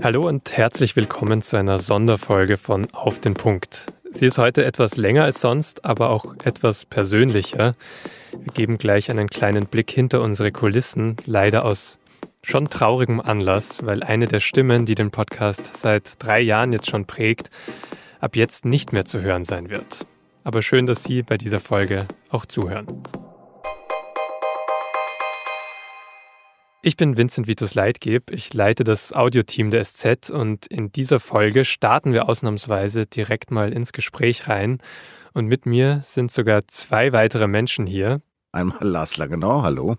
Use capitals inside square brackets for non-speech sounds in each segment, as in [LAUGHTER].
Hallo und herzlich willkommen zu einer Sonderfolge von Auf den Punkt. Sie ist heute etwas länger als sonst, aber auch etwas persönlicher. Wir geben gleich einen kleinen Blick hinter unsere Kulissen, leider aus schon traurigem Anlass, weil eine der Stimmen, die den Podcast seit drei Jahren jetzt schon prägt, ab jetzt nicht mehr zu hören sein wird. Aber schön, dass Sie bei dieser Folge auch zuhören. Ich bin Vincent Vitus Leitgeb, ich leite das Audioteam der SZ und in dieser Folge starten wir ausnahmsweise direkt mal ins Gespräch rein. Und mit mir sind sogar zwei weitere Menschen hier. Einmal Lars Langenau, hallo.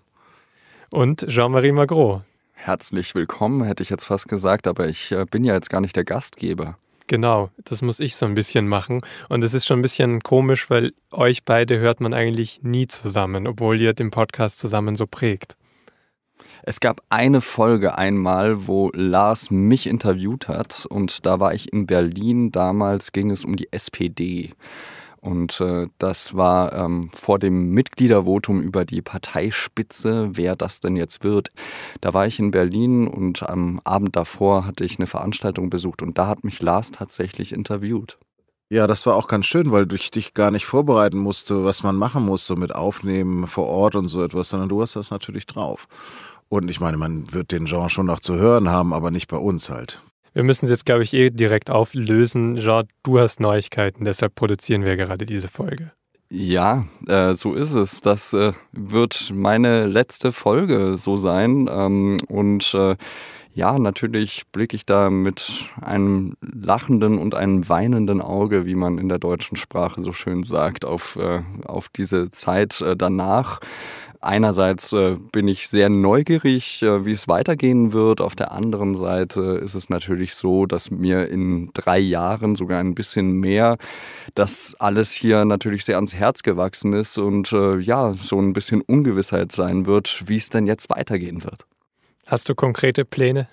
Und Jean-Marie Magro. Herzlich willkommen, hätte ich jetzt fast gesagt, aber ich äh, bin ja jetzt gar nicht der Gastgeber. Genau, das muss ich so ein bisschen machen. Und es ist schon ein bisschen komisch, weil euch beide hört man eigentlich nie zusammen, obwohl ihr den Podcast zusammen so prägt. Es gab eine Folge einmal, wo Lars mich interviewt hat und da war ich in Berlin. Damals ging es um die SPD. Und äh, das war ähm, vor dem Mitgliedervotum über die Parteispitze, wer das denn jetzt wird. Da war ich in Berlin und am Abend davor hatte ich eine Veranstaltung besucht und da hat mich Lars tatsächlich interviewt. Ja, das war auch ganz schön, weil ich dich gar nicht vorbereiten musste, was man machen muss, so mit Aufnehmen vor Ort und so etwas, sondern du hast das natürlich drauf. Und ich meine, man wird den Genre schon noch zu hören haben, aber nicht bei uns halt. Wir müssen es jetzt, glaube ich, eh direkt auflösen. Jean, du hast Neuigkeiten, deshalb produzieren wir gerade diese Folge. Ja, äh, so ist es. Das äh, wird meine letzte Folge so sein. Ähm, und äh, ja, natürlich blicke ich da mit einem lachenden und einem weinenden Auge, wie man in der deutschen Sprache so schön sagt, auf, äh, auf diese Zeit äh, danach. Einerseits äh, bin ich sehr neugierig, äh, wie es weitergehen wird. Auf der anderen Seite ist es natürlich so, dass mir in drei Jahren sogar ein bisschen mehr das alles hier natürlich sehr ans Herz gewachsen ist und äh, ja, so ein bisschen Ungewissheit sein wird, wie es denn jetzt weitergehen wird. Hast du konkrete Pläne?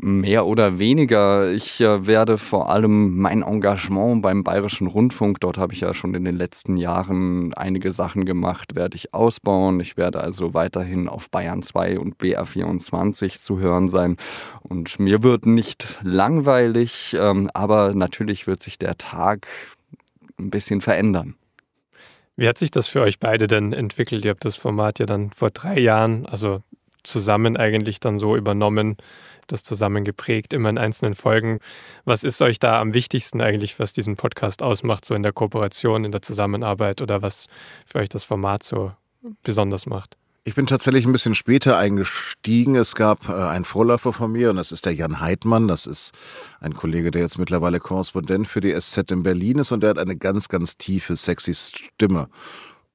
Mehr oder weniger. Ich äh, werde vor allem mein Engagement beim Bayerischen Rundfunk, dort habe ich ja schon in den letzten Jahren einige Sachen gemacht, werde ich ausbauen. Ich werde also weiterhin auf Bayern 2 und BR24 zu hören sein. Und mir wird nicht langweilig, ähm, aber natürlich wird sich der Tag ein bisschen verändern. Wie hat sich das für euch beide denn entwickelt? Ihr habt das Format ja dann vor drei Jahren, also zusammen eigentlich dann so übernommen das zusammen geprägt, immer in einzelnen Folgen. Was ist euch da am wichtigsten eigentlich, was diesen Podcast ausmacht, so in der Kooperation, in der Zusammenarbeit oder was für euch das Format so besonders macht? Ich bin tatsächlich ein bisschen später eingestiegen. Es gab äh, einen Vorläufer von mir und das ist der Jan Heidmann. Das ist ein Kollege, der jetzt mittlerweile Korrespondent für die SZ in Berlin ist und der hat eine ganz, ganz tiefe, sexy Stimme.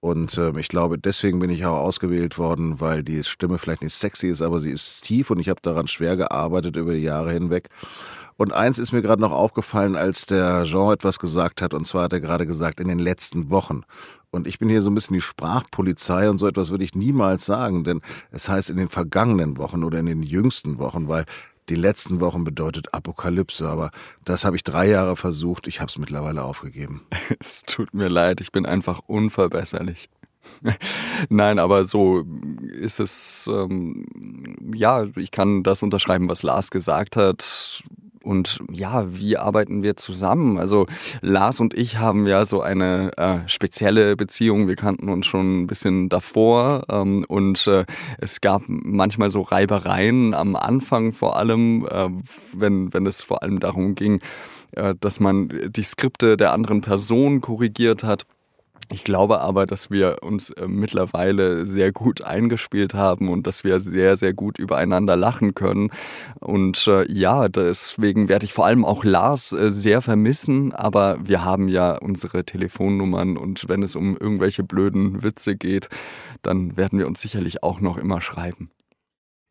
Und äh, ich glaube, deswegen bin ich auch ausgewählt worden, weil die Stimme vielleicht nicht sexy ist, aber sie ist tief und ich habe daran schwer gearbeitet über die Jahre hinweg. Und eins ist mir gerade noch aufgefallen, als der Jean etwas gesagt hat, und zwar hat er gerade gesagt, in den letzten Wochen. Und ich bin hier so ein bisschen die Sprachpolizei und so etwas würde ich niemals sagen, denn es heißt in den vergangenen Wochen oder in den jüngsten Wochen, weil die letzten Wochen bedeutet Apokalypse, aber das habe ich drei Jahre versucht. Ich habe es mittlerweile aufgegeben. [LAUGHS] Es tut mir leid, ich bin einfach unverbesserlich. [LAUGHS] Nein, aber so ist es, ähm, ja, ich kann das unterschreiben, was Lars gesagt hat. Und ja, wie arbeiten wir zusammen? Also Lars und ich haben ja so eine äh, spezielle Beziehung. Wir kannten uns schon ein bisschen davor ähm, und äh, es gab manchmal so Reibereien am Anfang vor allem, äh, wenn, wenn es vor allem darum ging, äh, dass man die Skripte der anderen Person korrigiert hat. Ich glaube aber, dass wir uns äh, mittlerweile sehr gut eingespielt haben und dass wir sehr, sehr gut übereinander lachen können. Und äh, ja, deswegen werde ich vor allem auch Lars äh, sehr vermissen, aber wir haben ja unsere Telefonnummern und wenn es um irgendwelche blöden Witze geht, dann werden wir uns sicherlich auch noch immer schreiben.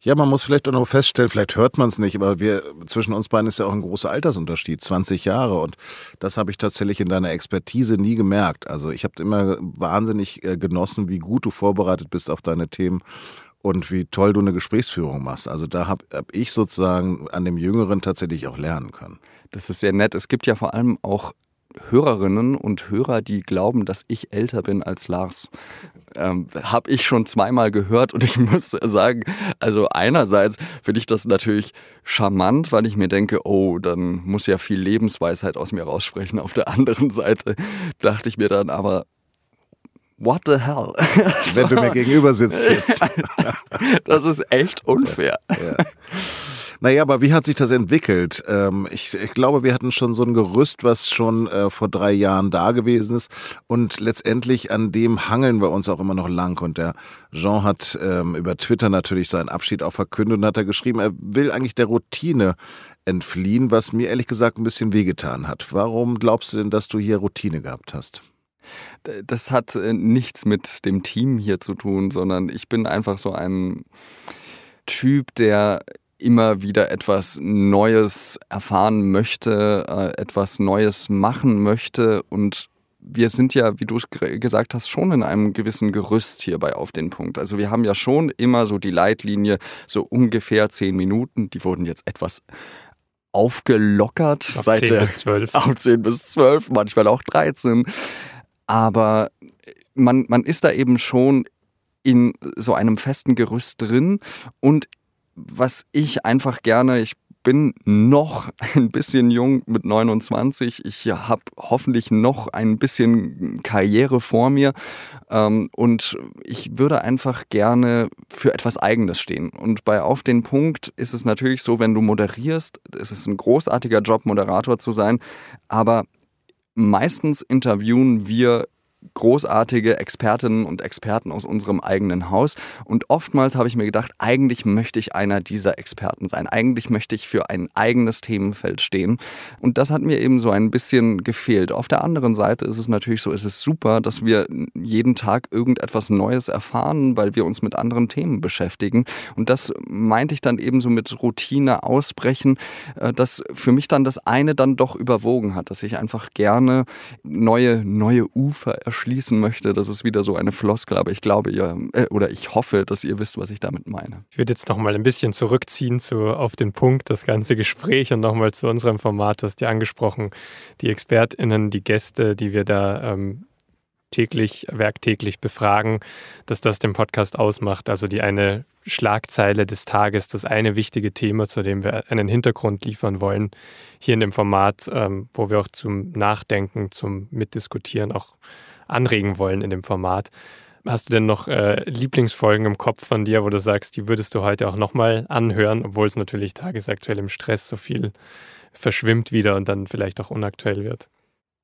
Ja, man muss vielleicht auch noch feststellen, vielleicht hört man es nicht, aber wir zwischen uns beiden ist ja auch ein großer Altersunterschied, 20 Jahre. Und das habe ich tatsächlich in deiner Expertise nie gemerkt. Also ich habe immer wahnsinnig äh, genossen, wie gut du vorbereitet bist auf deine Themen und wie toll du eine Gesprächsführung machst. Also da habe hab ich sozusagen an dem Jüngeren tatsächlich auch lernen können. Das ist sehr nett. Es gibt ja vor allem auch Hörerinnen und Hörer, die glauben, dass ich älter bin als Lars. Ähm, habe ich schon zweimal gehört und ich [LAUGHS] muss sagen, also einerseits finde ich das natürlich charmant, weil ich mir denke, oh, dann muss ja viel Lebensweisheit aus mir raussprechen. Auf der anderen Seite dachte ich mir dann aber, what the hell? [LAUGHS] Wenn du mir gegenüber sitzt [LAUGHS] jetzt. das ist echt unfair. Ja. Naja, aber wie hat sich das entwickelt? Ähm, ich, ich, glaube, wir hatten schon so ein Gerüst, was schon äh, vor drei Jahren da gewesen ist. Und letztendlich an dem hangeln wir uns auch immer noch lang. Und der Jean hat ähm, über Twitter natürlich seinen Abschied auch verkündet und hat er geschrieben, er will eigentlich der Routine entfliehen, was mir ehrlich gesagt ein bisschen wehgetan hat. Warum glaubst du denn, dass du hier Routine gehabt hast? Das hat äh, nichts mit dem Team hier zu tun, sondern ich bin einfach so ein Typ, der immer wieder etwas Neues erfahren möchte, äh, etwas Neues machen möchte und wir sind ja, wie du es gesagt hast, schon in einem gewissen Gerüst hierbei auf den Punkt. Also wir haben ja schon immer so die Leitlinie, so ungefähr zehn Minuten. Die wurden jetzt etwas aufgelockert auf seit 10 bis 12. Auf 10 bis 12, manchmal auch 13. Aber man, man ist da eben schon in so einem festen Gerüst drin und was ich einfach gerne, ich bin noch [LAUGHS] ein bisschen jung mit 29. Ich habe hoffentlich noch ein bisschen Karriere vor mir. Ähm, und ich würde einfach gerne für etwas Eigenes stehen. Und bei Auf den Punkt ist es natürlich so, wenn du moderierst, es ist ein großartiger Job, Moderator zu sein. Aber meistens interviewen wir großartige Expertinnen und Experten aus unserem eigenen Haus. Und oftmals habe ich mir gedacht, eigentlich möchte ich einer dieser Experten sein. Eigentlich möchte ich für ein eigenes Themenfeld stehen. Und das hat mir eben so ein bisschen gefehlt. Auf der anderen Seite ist es natürlich so, es ist super, dass wir jeden Tag irgendetwas Neues erfahren, weil wir uns mit anderen Themen beschäftigen. Und das meinte ich dann eben so mit Routine ausbrechen, äh, dass für mich dann das eine dann doch überwogen hat, dass ich einfach gerne neue, neue Ufer erschließen möchte. Das ist wieder so eine Floskel, aber ich glaube, ihr, äh, oder ich hoffe, dass ihr wisst, was ich damit meine. Ich würde jetzt nochmal ein bisschen zurückziehen zu, auf den Punkt, das ganze Gespräch und nochmal zu unserem Format, du hast ja angesprochen, die ExpertInnen, die Gäste, die wir da ähm, täglich, werktäglich befragen, dass das den Podcast ausmacht. Also die eine Schlagzeile des Tages, das eine wichtige Thema, zu dem wir einen Hintergrund liefern wollen, hier in dem Format, ähm, wo wir auch zum Nachdenken, zum Mitdiskutieren auch anregen wollen in dem Format. Hast du denn noch äh, Lieblingsfolgen im Kopf von dir, wo du sagst, die würdest du heute auch nochmal anhören, obwohl es natürlich tagesaktuell im Stress so viel verschwimmt wieder und dann vielleicht auch unaktuell wird?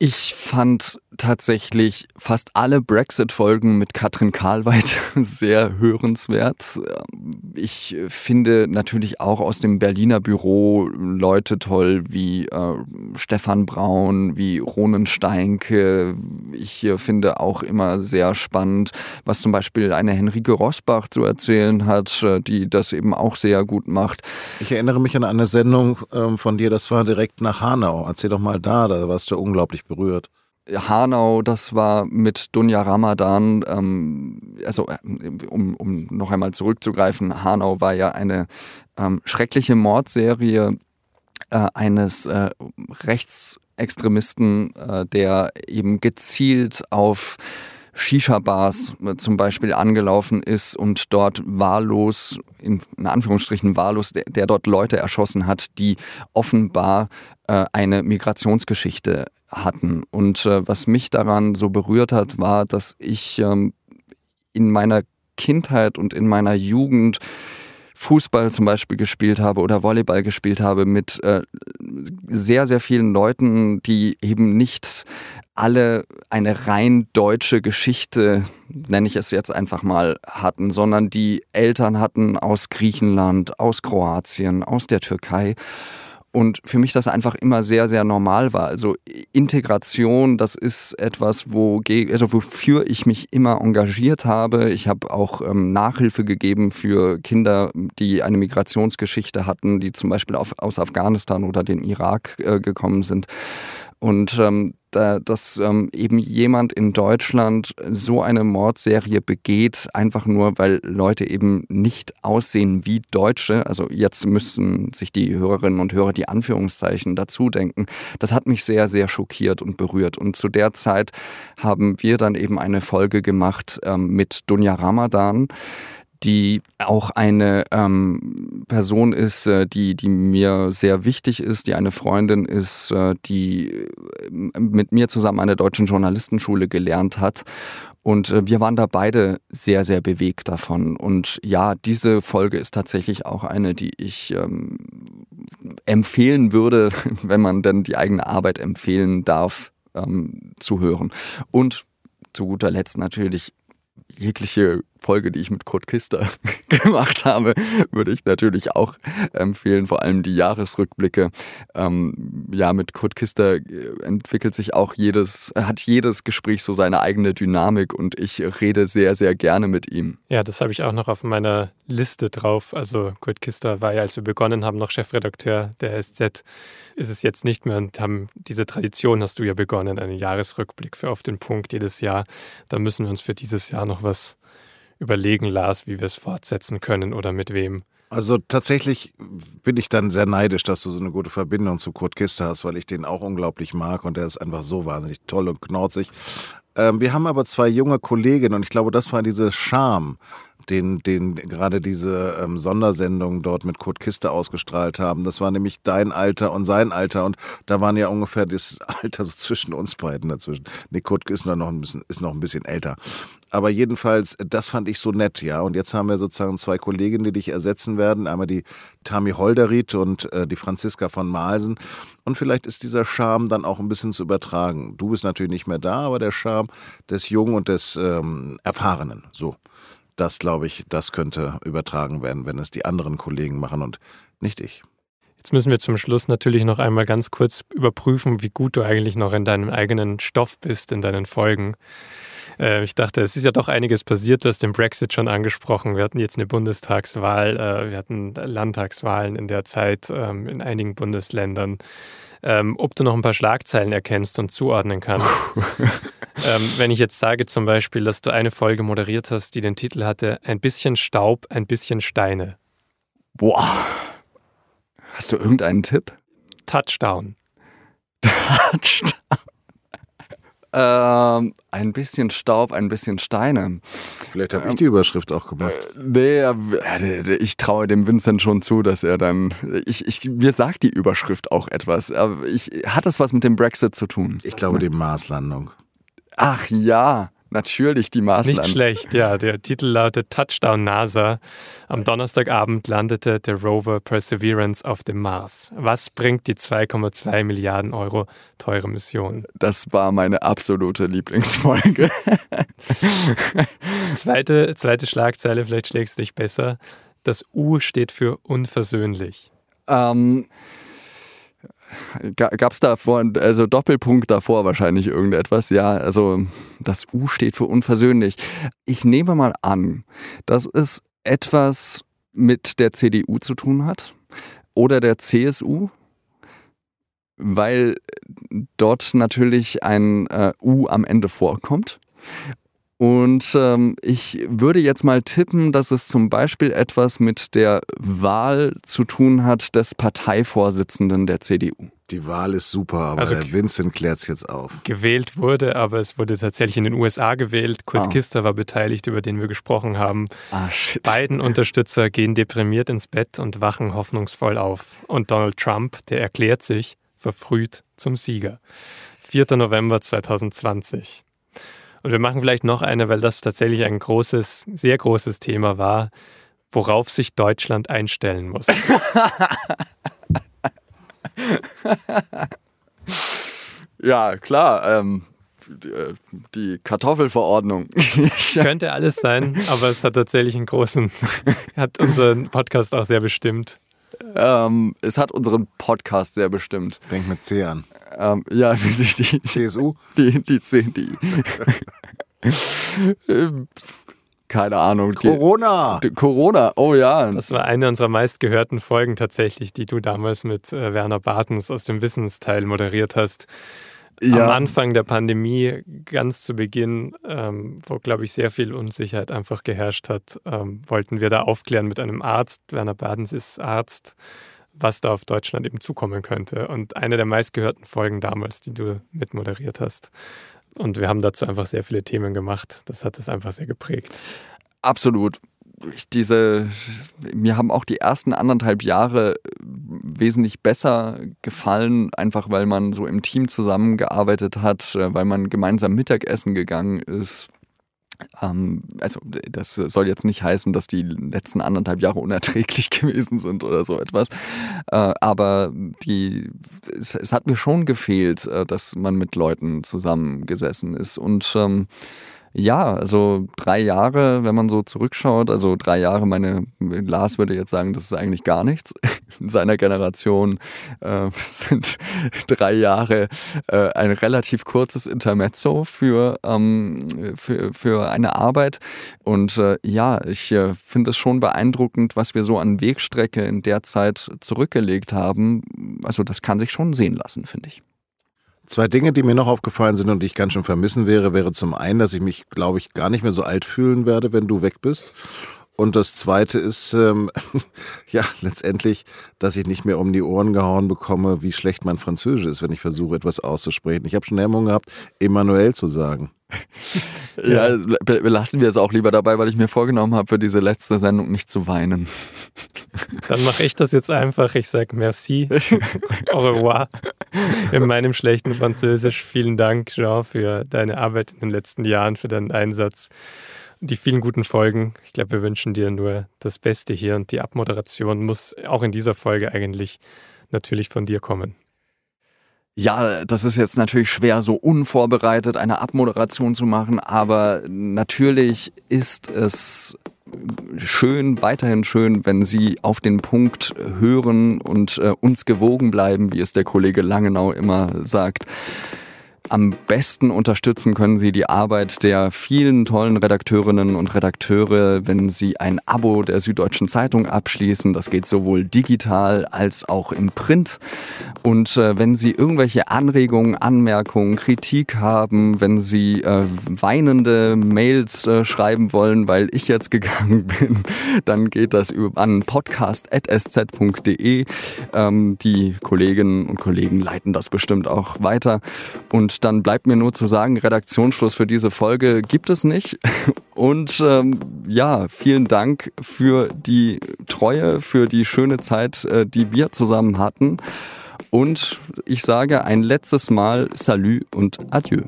Ich fand tatsächlich fast alle Brexit-Folgen mit Katrin Karlweit [LAUGHS] sehr hörenswert. Ich finde natürlich auch aus dem Berliner Büro Leute toll wie äh, Stefan Braun, wie Ronen Steinke. Ich finde auch immer sehr spannend, was zum Beispiel eine Henrike Rosbach zu erzählen hat, äh, die das eben auch sehr gut macht. Ich erinnere mich an eine Sendung ähm, von dir, das war direkt nach Hanau. Erzähl doch mal da, da warst du unglaublich berührt. Hanau, das war mit Dunja Ramadan, ähm, also äh, um, um noch einmal zurückzugreifen, Hanau war ja eine ähm, schreckliche Mordserie äh, eines äh, Rechtsextremisten, äh, der eben gezielt auf Shisha-Bars äh, zum Beispiel angelaufen ist und dort wahllos, in, Anführungsstrichen wahllos, der, der, dort Leute erschossen hat, die offenbar äh, eine Migrationsgeschichte hatten. Und äh, was mich daran so berührt hat, war, dass ich ähm, in meiner Kindheit und in meiner Jugend Fußball zum Beispiel gespielt habe oder Volleyball gespielt habe mit äh, sehr, sehr vielen Leuten, die eben nicht alle eine rein deutsche Geschichte, nenne ich es jetzt einfach mal, hatten, sondern die Eltern hatten aus Griechenland, aus Kroatien, aus der Türkei und für mich das einfach immer sehr, sehr normal war. Also Integration, das ist etwas, wo, also wofür ich mich immer engagiert habe. Ich habe auch ähm, Nachhilfe gegeben für Kinder, die eine Migrationsgeschichte hatten, die zum Beispiel auf, aus Afghanistan oder den Irak äh, gekommen sind. Und ähm, dass ähm, eben jemand in Deutschland so eine Mordserie begeht, einfach nur, weil Leute eben nicht aussehen wie Deutsche. Also jetzt müssen sich die Hörerinnen und Hörer die Anführungszeichen dazu denken. Das hat mich sehr, sehr schockiert und berührt. Und zu der Zeit haben wir dann eben eine Folge gemacht ähm, mit Dunja Ramadan die auch eine ähm, Person ist, äh, die, die mir sehr wichtig ist, die eine Freundin ist, äh, die äh, mit mir zusammen an der Deutschen Journalistenschule gelernt hat. Und äh, wir waren da beide sehr, sehr bewegt davon. Und ja, diese Folge ist tatsächlich auch eine, die ich ähm, empfehlen würde, [LAUGHS] wenn man denn die eigene Arbeit empfehlen darf, ähm, zu hören. Und zu guter Letzt natürlich jegliche Folge, die ich mit Kurt Kister [LAUGHS] gemacht habe, würde ich natürlich auch empfehlen, vor allem die Jahresrückblicke. Ähm, ja, mit Kurt Kister äh, entwickelt sich auch jedes, hat jedes Gespräch so seine eigene Dynamik und ich rede sehr, sehr gerne mit ihm. Ja, das habe ich auch noch auf meiner Liste drauf. Also Kurt Kister war ja, als wir begonnen haben, noch Chefredakteur der SZ. Ist es jetzt nicht mehr und haben diese Tradition hast du ja begonnen, einen Jahresrückblick für auf den Punkt jedes Jahr. Da müssen wir uns für dieses Jahr noch was überlegen, Lars, wie wir es fortsetzen können oder mit wem. Also tatsächlich bin ich dann sehr neidisch, dass du so eine gute Verbindung zu Kurt Kister hast, weil ich den auch unglaublich mag und der ist einfach so wahnsinnig toll und knorzig. Ähm, wir haben aber zwei junge Kolleginnen und ich glaube, das war diese Charme, den, den gerade diese ähm, Sondersendung dort mit Kurt Kister ausgestrahlt haben. Das war nämlich dein Alter und sein Alter und da waren ja ungefähr das Alter so [LAUGHS] zwischen uns beiden dazwischen. Nee, Kurt ist noch ein bisschen, ist noch ein bisschen älter. Aber jedenfalls, das fand ich so nett, ja. Und jetzt haben wir sozusagen zwei Kolleginnen, die dich ersetzen werden. Einmal die Tami Holderried und äh, die Franziska von Malsen. Und vielleicht ist dieser Charme dann auch ein bisschen zu übertragen. Du bist natürlich nicht mehr da, aber der Charme des Jungen und des ähm, Erfahrenen. So. Das glaube ich, das könnte übertragen werden, wenn es die anderen Kollegen machen und nicht ich. Jetzt müssen wir zum Schluss natürlich noch einmal ganz kurz überprüfen, wie gut du eigentlich noch in deinem eigenen Stoff bist, in deinen Folgen. Äh, ich dachte, es ist ja doch einiges passiert. Du hast den Brexit schon angesprochen. Wir hatten jetzt eine Bundestagswahl, äh, wir hatten Landtagswahlen in der Zeit ähm, in einigen Bundesländern. Ähm, ob du noch ein paar Schlagzeilen erkennst und zuordnen kannst. [LAUGHS] ähm, wenn ich jetzt sage zum Beispiel, dass du eine Folge moderiert hast, die den Titel hatte, ein bisschen Staub, ein bisschen Steine. Boah. Hast du irgendeinen Tipp? Touchdown. Touchdown. Ähm, ein bisschen Staub, ein bisschen Steine. Vielleicht habe ich die Überschrift auch gemacht. Nee, ich traue dem Vincent schon zu, dass er dann. Ich, ich, mir sagt die Überschrift auch etwas. Ich, hat das was mit dem Brexit zu tun? Ich glaube, die Marslandung. Ach ja. Natürlich die Marsland. Nicht schlecht, ja. Der Titel lautet Touchdown NASA. Am Donnerstagabend landete der Rover Perseverance auf dem Mars. Was bringt die 2,2 Milliarden Euro teure Mission? Das war meine absolute Lieblingsfolge. [LAUGHS] zweite, zweite Schlagzeile, vielleicht schlägst du dich besser. Das U steht für unversöhnlich. Ähm. Gab es da vor, also Doppelpunkt davor wahrscheinlich irgendetwas? Ja, also das U steht für unversöhnlich. Ich nehme mal an, dass es etwas mit der CDU zu tun hat oder der CSU, weil dort natürlich ein äh, U am Ende vorkommt. Und ähm, ich würde jetzt mal tippen, dass es zum Beispiel etwas mit der Wahl zu tun hat des Parteivorsitzenden der CDU. Die Wahl ist super, aber also, der Vincent klärt es jetzt auf. Gewählt wurde, aber es wurde tatsächlich in den USA gewählt. Kurt ah. Kister war beteiligt, über den wir gesprochen haben. Ah, shit. Beiden Unterstützer gehen deprimiert ins Bett und wachen hoffnungsvoll auf. Und Donald Trump, der erklärt sich verfrüht zum Sieger. 4. November 2020. Und wir machen vielleicht noch eine, weil das tatsächlich ein großes, sehr großes Thema war, worauf sich Deutschland einstellen muss. [LAUGHS] ja, klar. Ähm, äh, die Kartoffelverordnung. [LAUGHS] Könnte alles sein, aber es hat tatsächlich einen großen, [LAUGHS] hat unseren Podcast auch sehr bestimmt. Ähm, es hat unseren Podcast sehr bestimmt. Denk mit C an. Ähm, ja, die, die, CSU? Die, die, die, die keine Ahnung. Corona! Die, Corona, oh ja. Das war eine unserer meistgehörten Folgen tatsächlich, die du damals mit äh, Werner Bartens aus dem Wissensteil moderiert hast. ja. am Anfang der Pandemie, ganz zu Beginn, ähm, wo, glaube ich, sehr viel Unsicherheit einfach geherrscht hat, ähm, wollten wir da aufklären mit einem Arzt. Werner Badens ist Arzt, was da auf Deutschland eben zukommen könnte. Und eine der meistgehörten Folgen damals, die du mitmoderiert hast. Und wir haben dazu einfach sehr viele Themen gemacht. Das hat es einfach sehr geprägt. Absolut diese, mir haben auch die ersten anderthalb Jahre wesentlich besser gefallen, einfach weil man so im Team zusammengearbeitet hat, äh, weil man gemeinsam Mittagessen gegangen ist. Ähm, also das soll jetzt nicht heißen, dass die letzten anderthalb Jahre unerträglich [LAUGHS] gewesen sind oder so etwas. Äh, aber die, es, es, hat mir schon gefehlt, äh, dass man mit Leuten zusammengesessen ist. Und ähm, ja, also drei Jahre, wenn man so zurückschaut, also drei Jahre, meine Lars würde jetzt sagen, das ist eigentlich gar nichts. [LAUGHS] In seiner Generation äh, [LAUGHS] sind drei Jahre äh, ein relativ kurzes Intermezzo für, ähm, für, für eine Arbeit. Und äh, ja, ich äh, finde es schon beeindruckend, was wir so an Wegstrecke in der Zeit zurückgelegt haben. Also das kann sich schon sehen lassen, finde ich. Zwei Dinge, die mir noch aufgefallen sind und die ich ganz schön vermissen wäre, wäre zum einen, dass ich mich, glaube ich, gar nicht mehr so alt fühlen werde, wenn du weg bist. Und das Zweite ist, ähm, [LAUGHS] ja, letztendlich, dass ich nicht mehr um die Ohren gehauen bekomme, wie schlecht mein Französisch ist, wenn ich versuche, etwas auszusprechen. Ich habe schon Hemmungen gehabt, Emmanuel zu sagen. Ja, belassen wir es auch lieber dabei, weil ich mir vorgenommen habe, für diese letzte Sendung nicht zu weinen. Dann mache ich das jetzt einfach. Ich sage merci, au revoir. In meinem schlechten Französisch. Vielen Dank, Jean, für deine Arbeit in den letzten Jahren, für deinen Einsatz und die vielen guten Folgen. Ich glaube, wir wünschen dir nur das Beste hier und die Abmoderation muss auch in dieser Folge eigentlich natürlich von dir kommen. Ja, das ist jetzt natürlich schwer, so unvorbereitet eine Abmoderation zu machen, aber natürlich ist es schön, weiterhin schön, wenn Sie auf den Punkt hören und äh, uns gewogen bleiben, wie es der Kollege Langenau immer sagt. Am besten unterstützen können Sie die Arbeit der vielen tollen Redakteurinnen und Redakteure, wenn Sie ein Abo der Süddeutschen Zeitung abschließen. Das geht sowohl digital als auch im Print. Und äh, wenn Sie irgendwelche Anregungen, Anmerkungen, Kritik haben, wenn Sie äh, weinende Mails äh, schreiben wollen, weil ich jetzt gegangen [LAUGHS] bin, dann geht das an podcast.sz.de. Ähm, die Kolleginnen und Kollegen leiten das bestimmt auch weiter. Und dann bleibt mir nur zu sagen, Redaktionsschluss für diese Folge gibt es nicht. [LAUGHS] Und ähm, ja, vielen Dank für die Treue, für die schöne Zeit, äh, die wir zusammen hatten. Und ich sage ein letztes Mal Salut und Adieu.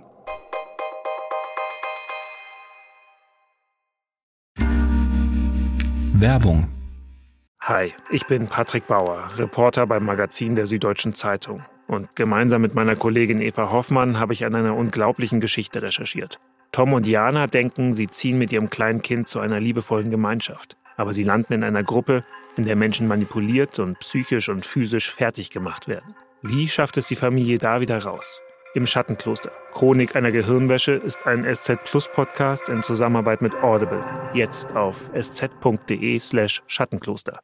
Werbung. Hi, ich bin Patrick Bauer, Reporter beim Magazin der Süddeutschen Zeitung. Und gemeinsam mit meiner Kollegin Eva Hoffmann habe ich an einer unglaublichen Geschichte recherchiert. Tom und Jana denken, sie ziehen mit ihrem kleinen Kind zu einer liebevollen Gemeinschaft. Aber sie landen in einer Gruppe, in der Menschen manipuliert und psychisch und physisch fertig gemacht werden. Wie schafft es die Familie da wieder raus? Im Schattenkloster. Chronik einer Gehirnwäsche ist ein SZ Plus Podcast in Zusammenarbeit mit Audible. Jetzt auf sz.de slash Schattenkloster.